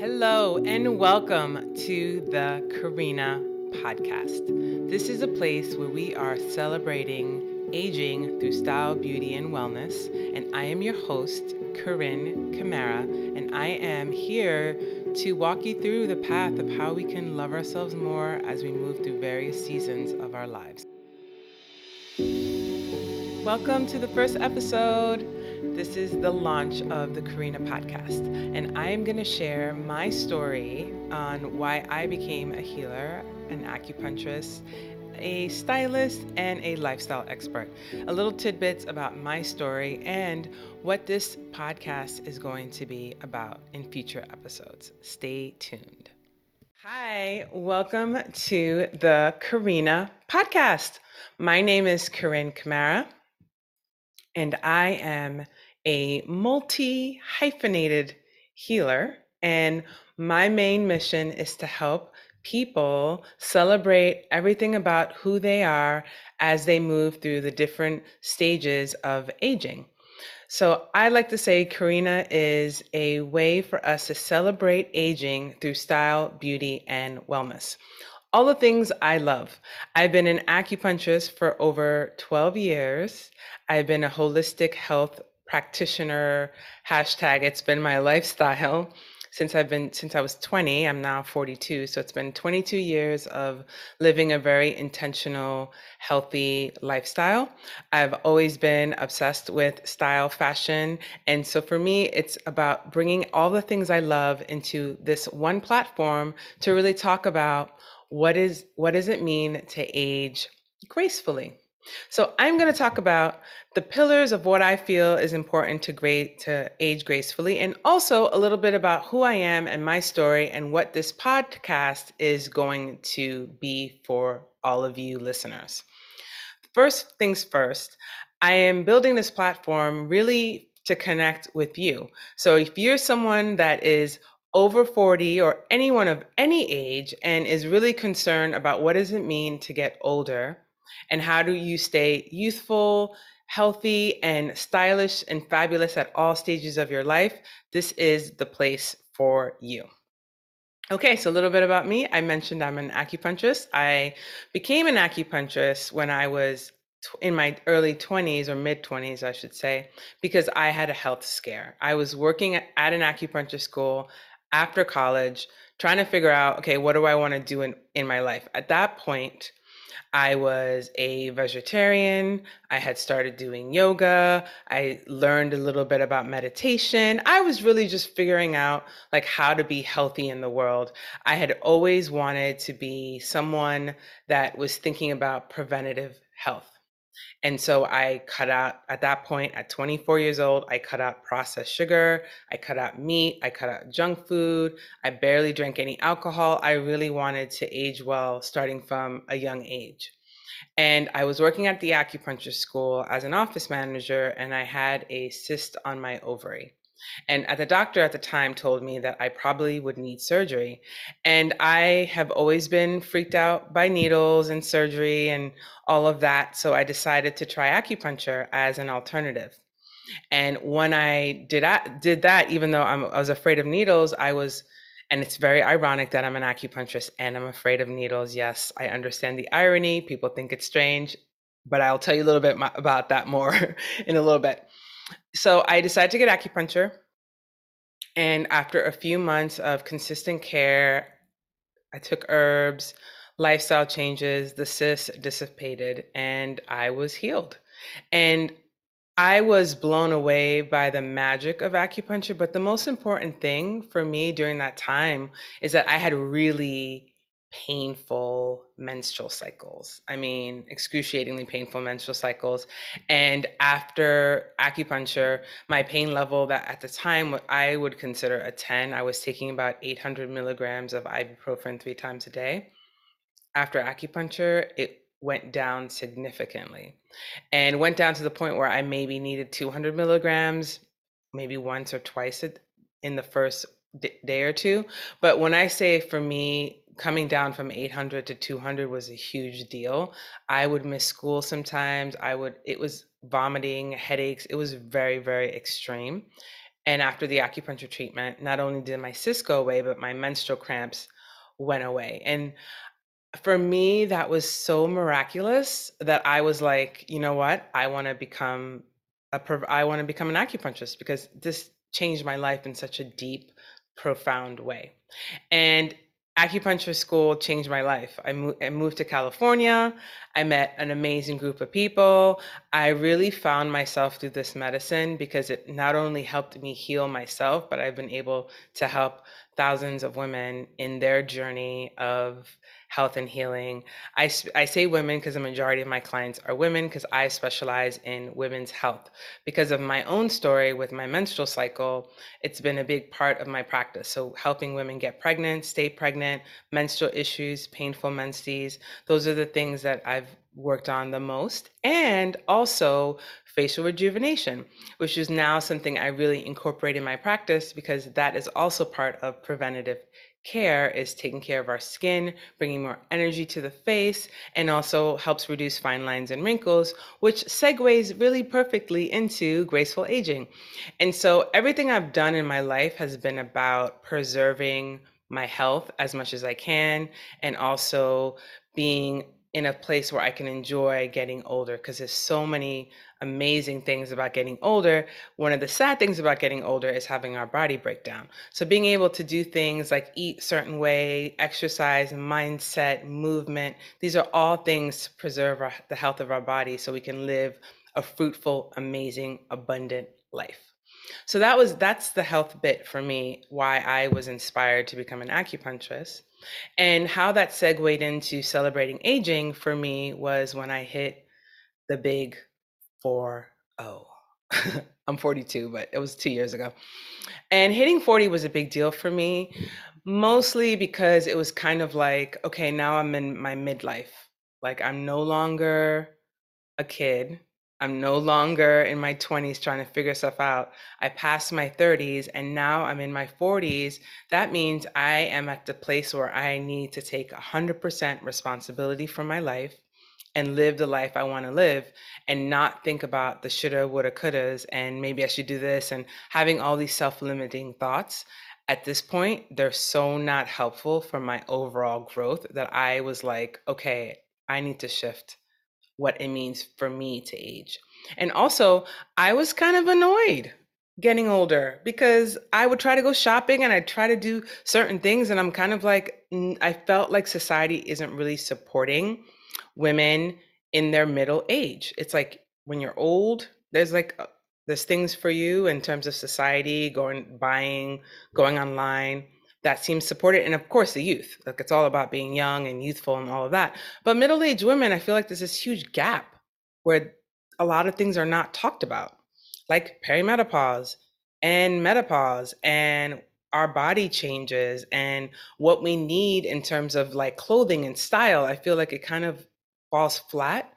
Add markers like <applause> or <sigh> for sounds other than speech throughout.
Hello, and welcome to the CARRINNA podcast. This is a place where we are celebrating aging through style, beauty, and wellness. And I am your host, Carine Camara, and I am here to walk you through the path of how we can love ourselves more as we move through various seasons of our lives. Welcome to the first episode. This is the launch of the CARRINNA podcast, and I am going to share my story on why I became a healer, an acupuncturist, a stylist, and a lifestyle expert. A little tidbits about my story and what this podcast is going to be about in future episodes. Stay tuned. Hi, welcome to the CARRINNA podcast. My name is Carine Camara, and I am a multi hyphenated healer. And my main mission is to help people celebrate everything about who they are as they move through the different stages of aging. So I like to say CARRINNA is a way for us to celebrate aging through style, beauty, and wellness. All the things I love. I've been an acupuncturist for over 12 years. I've been a holistic health practitioner hashtag it's been my lifestyle since i've been since i was 20 i'm now 42 so it's been 22 years of living a very intentional healthy lifestyle. I've always been obsessed with style fashion and so for me it's about bringing all the things i love into this one platform to really talk about what is what does it mean to age gracefully so I'm going to talk about the pillars of what I feel is important to great to age gracefully and also a little bit about who I am and my story and what this podcast is going to be for all of you listeners. First things first, I am building this platform really to connect with you. So if you're someone that is over 40 or anyone of any age and is really concerned about what does it mean to get older, and how do you stay youthful, healthy, and stylish and fabulous at all stages of your life? This is the place for you. Okay, so a little bit about me. I mentioned I'm an acupuncturist. I became an acupuncturist when I was in my early 20s or mid 20s, I should say, because I had a health scare. I was working at an acupuncture school after college, trying to figure out, okay, what do I want to do in, in my life? At that point, I was a vegetarian. I had started doing yoga. I learned a little bit about meditation. I was really just figuring out like how to be healthy in the world. I had always wanted to be someone that was thinking about preventative health. And so I cut out, at that point, at 24 years old, I cut out processed sugar, I cut out meat, I cut out junk food, I barely drank any alcohol. I really wanted to age well starting from a young age. And I was working at the acupuncture school as an office manager, and I had a cyst on my ovary. And uh, the doctor at the time told me that I probably would need surgery. And I have always been freaked out by needles and surgery and all of that. So I decided to try acupuncture as an alternative. And when I did that, did that, even though I'm, I was afraid of needles, I was, and it's very ironic that I'm an acupuncturist and I'm afraid of needles. Yes, I understand the irony. People think it's strange, but I'll tell you a little bit about that more <laughs> in a little bit so I decided to get acupuncture. And after a few months of consistent care, I took herbs, lifestyle changes, the cyst dissipated, and I was healed. And I was blown away by the magic of acupuncture. But the most important thing for me during that time is that I had really painful menstrual cycles. I mean, excruciatingly painful menstrual cycles. And after acupuncture, my pain level that at the time I would consider a 10, I was taking about 800 milligrams of ibuprofen three times a day. After acupuncture, it went down significantly and went down to the point where I maybe needed 200 milligrams, maybe once or twice in the first day or two. But when I say for me, coming down from 800 to 200 was a huge deal. I would miss school sometimes. I would, it was vomiting, headaches. It was very, very extreme. And after the acupuncture treatment, not only did my cyst go away, but my menstrual cramps went away. And for me, that was so miraculous that I was like, you know what? I want to become a I want to become an acupuncturist because this changed my life in such a deep, profound way. And acupuncture school changed my life. I, mo- I, moved to California. I met an amazing group of people. I really found myself through this medicine because it not only helped me heal myself, but I've been able to help thousands of women in their journey of health and healing. I, I say women because the majority of my clients are women because I specialize in women's health. Because of my own story with my menstrual cycle, it's been a big part of my practice. So, helping women get pregnant, stay pregnant, menstrual issues, painful menses, those are the things that I've worked on the most. And also facial rejuvenation, which is now something I really incorporate in my practice because that is also part of preventative care is taking care of our skin, bringing more energy to the face, and also helps reduce fine lines and wrinkles, which segues really perfectly into graceful aging. And so everything I've done in my life has been about preserving my health as much as I can and also being in a place where I can enjoy getting older because there's so many amazing things about getting older. One of the sad things about getting older is having our body break down. So being able to do things like eat certain way, exercise, mindset, movement, these are all things to preserve our, the health of our body so we can live a fruitful, amazing, abundant life. So that was that's the health bit for me why I was inspired to become an acupuncturist. And how that segued into celebrating aging for me was when I hit the big four oh. <laughs> I'm 42, but it was two years ago. And hitting 40 was a big deal for me, mostly because it was kind of like, okay, now I'm in my midlife. Like I'm no longer a kid. I'm no longer in my 20s trying to figure stuff out. I passed my 30s and now I'm in my 40s. That means I am at the place where I need to take 100% responsibility for my life and live the life I want to live and not think about the shoulda, woulda, couldas, and maybe I should do this and having all these self limiting thoughts. At this point, they're so not helpful for my overall growth that I was like, okay, I need to shift what it means for me to age. And also, I was kind of annoyed getting older because I would try to go shopping and I'd try to do certain things. And I'm kind of like, I felt like society isn't really supporting women in their middle age. It's like when you're old, there's like, uh, there's things for you in terms of society, going, buying, going online that seems supported and of course the youth like it's all about being young and youthful and all of that but middle-aged women i feel like there's this huge gap where a lot of things are not talked about like perimenopause and menopause and our body changes and what we need in terms of like clothing and style i feel like it kind of falls flat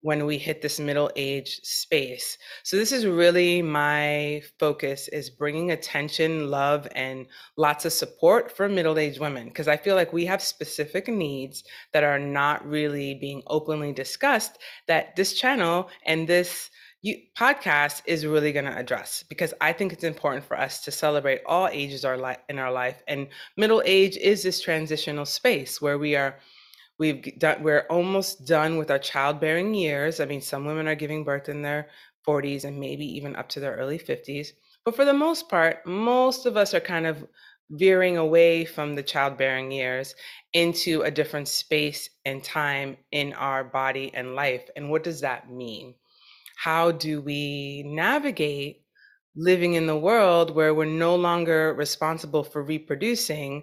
when we hit this middle age space. So this is really my focus is bringing attention, love and lots of support for middle-aged women because I feel like we have specific needs that are not really being openly discussed that this channel and this you, podcast is really going to address because I think it's important for us to celebrate all ages our li- in our life and middle age is this transitional space where we are We've done, we're almost done with our childbearing years. I mean, some women are giving birth in their 40s and maybe even up to their early 50s. But for the most part, most of us are kind of veering away from the childbearing years into a different space and time in our body and life. And what does that mean? How do we navigate living in the world where we're no longer responsible for reproducing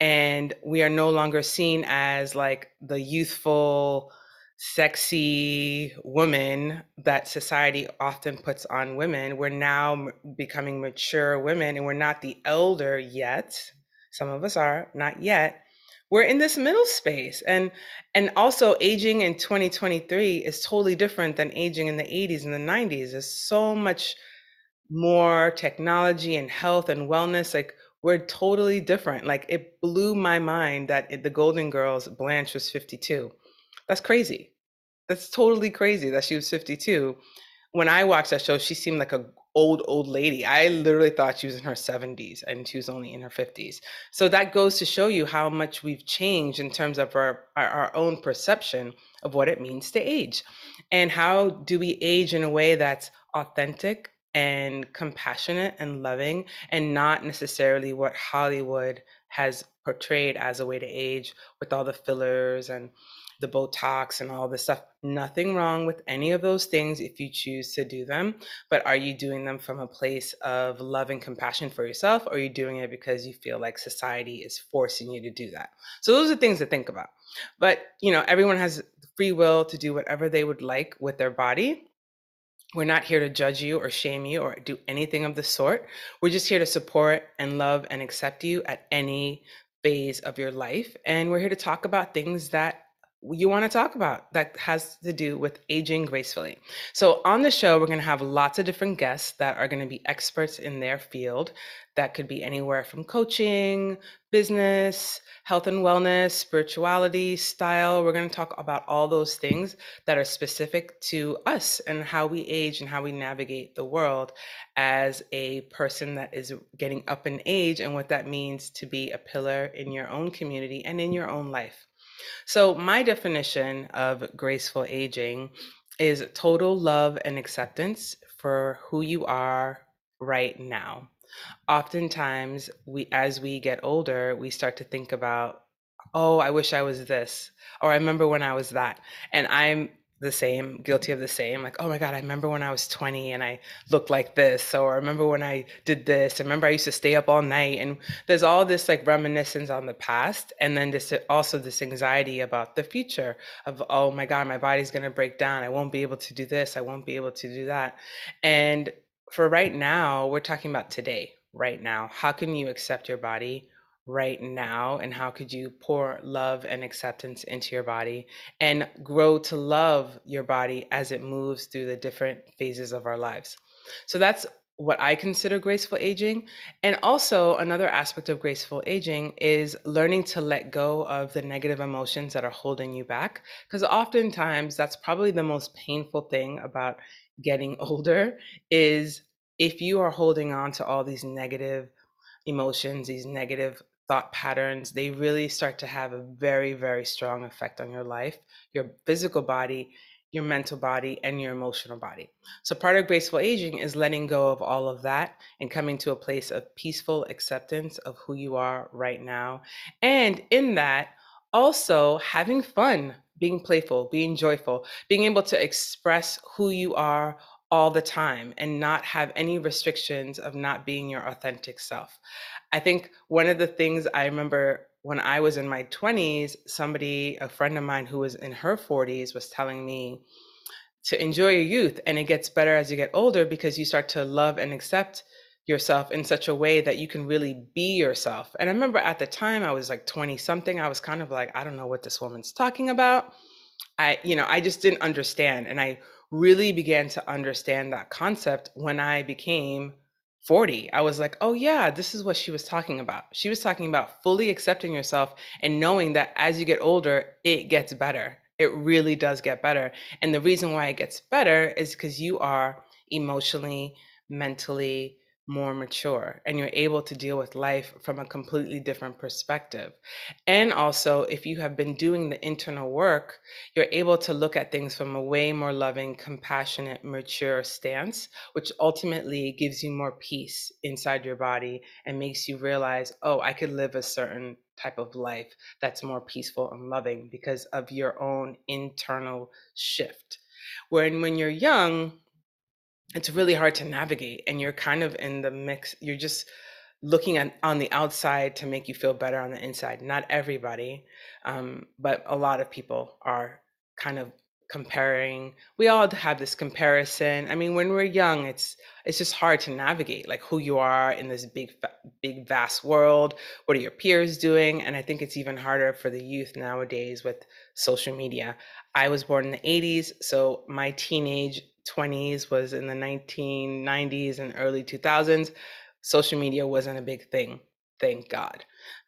and we are no longer seen as like the youthful sexy woman that society often puts on women? We're now becoming mature women and we're not the elder yet. Some of us are not yet we're in this middle space and and also aging in 2023 is totally different than aging in the 80s and the 90s there's so much more technology and health and wellness like we're totally different. Like it blew my mind that it, the Golden Girls Blanche was 52. That's crazy. That's totally crazy that she was 52. When I watched that show, she seemed like a old old lady. I literally thought she was in her 70s and she was only in her 50s so that goes to show you how much we've changed in terms of our our, our own perception of what it means to age. And how do we age in a way that's authentic and compassionate and loving and not necessarily what hollywood has portrayed as a way to age with all the fillers and the Botox and all this stuff. Nothing wrong with any of those things if you choose to do them, but are you doing them from a place of love and compassion for yourself, or are you doing it because you feel like society is forcing you to do that? So those are things to think about. But you know, everyone has free will to do whatever they would like with their body. We're not here to judge you or shame you or do anything of the sort. We're just here to support and love and accept you at any phase of your life. And we're here to talk about things that you want to talk about that has to do with aging gracefully. So, on the show, we're going to have lots of different guests that are going to be experts in their field. That could be anywhere from coaching, business, health and wellness, spirituality, style. We're going to talk about all those things that are specific to us and how we age and how we navigate the world as a person that is getting up in age and what that means to be a pillar in your own community and in your own life. So, my definition of graceful aging is total love and acceptance for who you are right now. Oftentimes, we as we get older, we start to think about, oh, I wish I was this, or I remember when I was that. And I'm the same, guilty of the same. Like, oh my God, I remember when I was 20 and I looked like this. Or I remember when I did this. I remember I used to stay up all night. And there's all this like reminiscence on the past. And then this also this anxiety about the future of, oh my God, my body's going to break down. I won't be able to do this. I won't be able to do that. And for right now, we're talking about today, right now. How can you accept your body? Right now and how could you pour love and acceptance into your body and grow to love your body as it moves through the different phases of our lives so that's what I consider graceful aging. And also, another aspect of graceful aging is learning to let go of the negative emotions that are holding you back. Because oftentimes, that's probably the most painful thing about getting <laughs> older is if you are holding on to all these negative emotions, these negative thought patterns, they really start to have a very, very strong effect on your life, your physical body, your mental body, and your emotional body. So, part of graceful aging is letting go of all of that and coming to a place of peaceful acceptance of who you are right now. And in that, also having fun, being playful, being joyful, being able to express who you are all the time and not have any restrictions of not being your authentic self. I think one of the things I remember when I was in my 20s, somebody, a friend of mine who was in her 40s, was telling me to enjoy your youth. And it gets better as you get older because you start to love and accept yourself in such a way that you can really be yourself. And I remember at the time I was like 20 something, I was kind of like, I don't know what this woman's talking about. I, you know, I just didn't understand. And I really began to understand that concept when I became 40, I was like, oh, yeah, this is what she was talking about. She was talking about fully accepting yourself and knowing that as you get older, it gets better. It really does get better. And the reason why it gets better is because you are emotionally, mentally, more mature and you're able to deal with life from a completely different perspective. And also, if you have been doing the internal work, you're able to look at things from a way more loving, compassionate, mature stance, which ultimately gives you more peace inside your body and makes you realize, oh, I could live a certain type of life that's more peaceful and loving because of your own internal shift. When when you're young, it's really hard to navigate and you're kind of in the mix you're just looking at on the outside to make you feel better on the inside not everybody um, but a lot of people are kind of comparing we all have this comparison i mean when we're young it's it's just hard to navigate like who you are in this big big vast world what are your peers doing and i think it's even harder for the youth nowadays with social media. I was born in the 80s so my teenage 20s was in the 1990s and early 2000s, social media wasn't a big thing, thank God.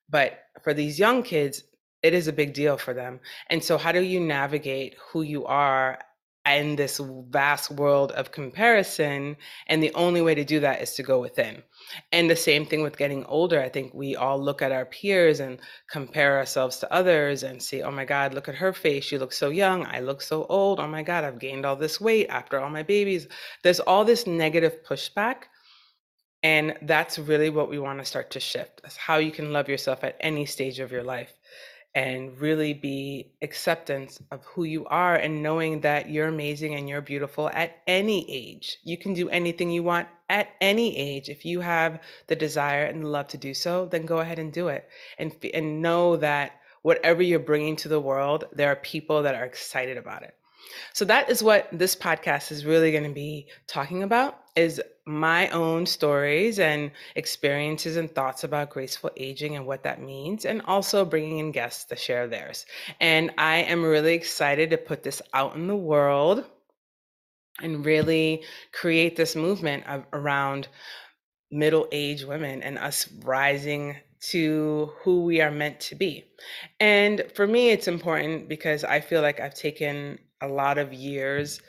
But for these young kids, it is a big deal for them. And so, how do you navigate who you are in this vast world of comparison. And the only way to do that is to go within. And the same thing with getting older. I think we all look at our peers and compare ourselves to others and say, oh my God, look at her face. She looks so young. I look so old. Oh my God, I've gained all this weight after all my babies. There's all this negative pushback. And that's really what we want to start to shift. That's how you can love yourself at any stage of your life and really be acceptance of who you are and knowing that you're amazing and you're beautiful at any age. You can do anything you want at any age. If you have the desire and the love to do so, then go ahead and do it. And and know that whatever you're bringing to the world, there are people that are excited about it. So that is what this podcast is really going to be talking about is my own stories and experiences and thoughts about graceful aging and what that means and also bringing in guests to share theirs. And I am really excited to put this out in the world and really create this movement of, around middle-aged women and us rising to who we are meant to be. And for me, it's important because I feel like I've taken a lot of years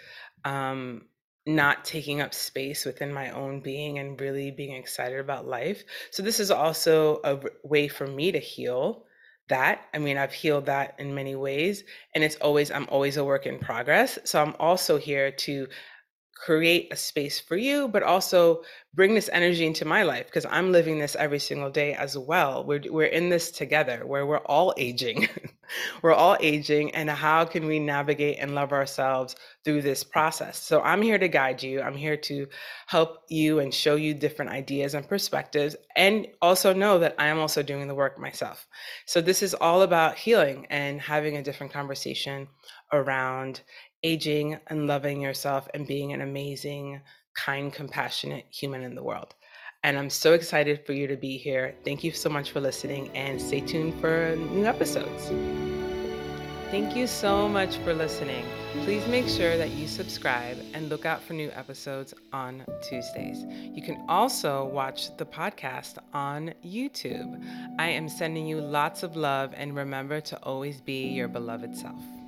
um, not taking up space within my own being and really being excited about life. So, this is also a way for me to heal that. I mean, I've healed that in many ways, and it's always, I'm always a work in progress. So, I'm also here to create a space for you, but also bring this energy into my life because I'm living this every single day as well. We're we're in this together where we're all aging. <laughs> we're all aging and how can we navigate and love ourselves through this process. So I'm here to guide you. I'm here to help you and show you different ideas and perspectives and also know that I am also doing the work myself. So this is all about healing and having a different conversation around aging and loving yourself and being an amazing, kind, compassionate human in the world. And I'm so excited for you to be here. Thank you so much for listening and stay tuned for new episodes. Thank you so much for listening. Please make sure that you subscribe and look out for new episodes on Tuesdays. You can also watch the podcast on YouTube. I am sending you lots of love and remember to always be your beloved self.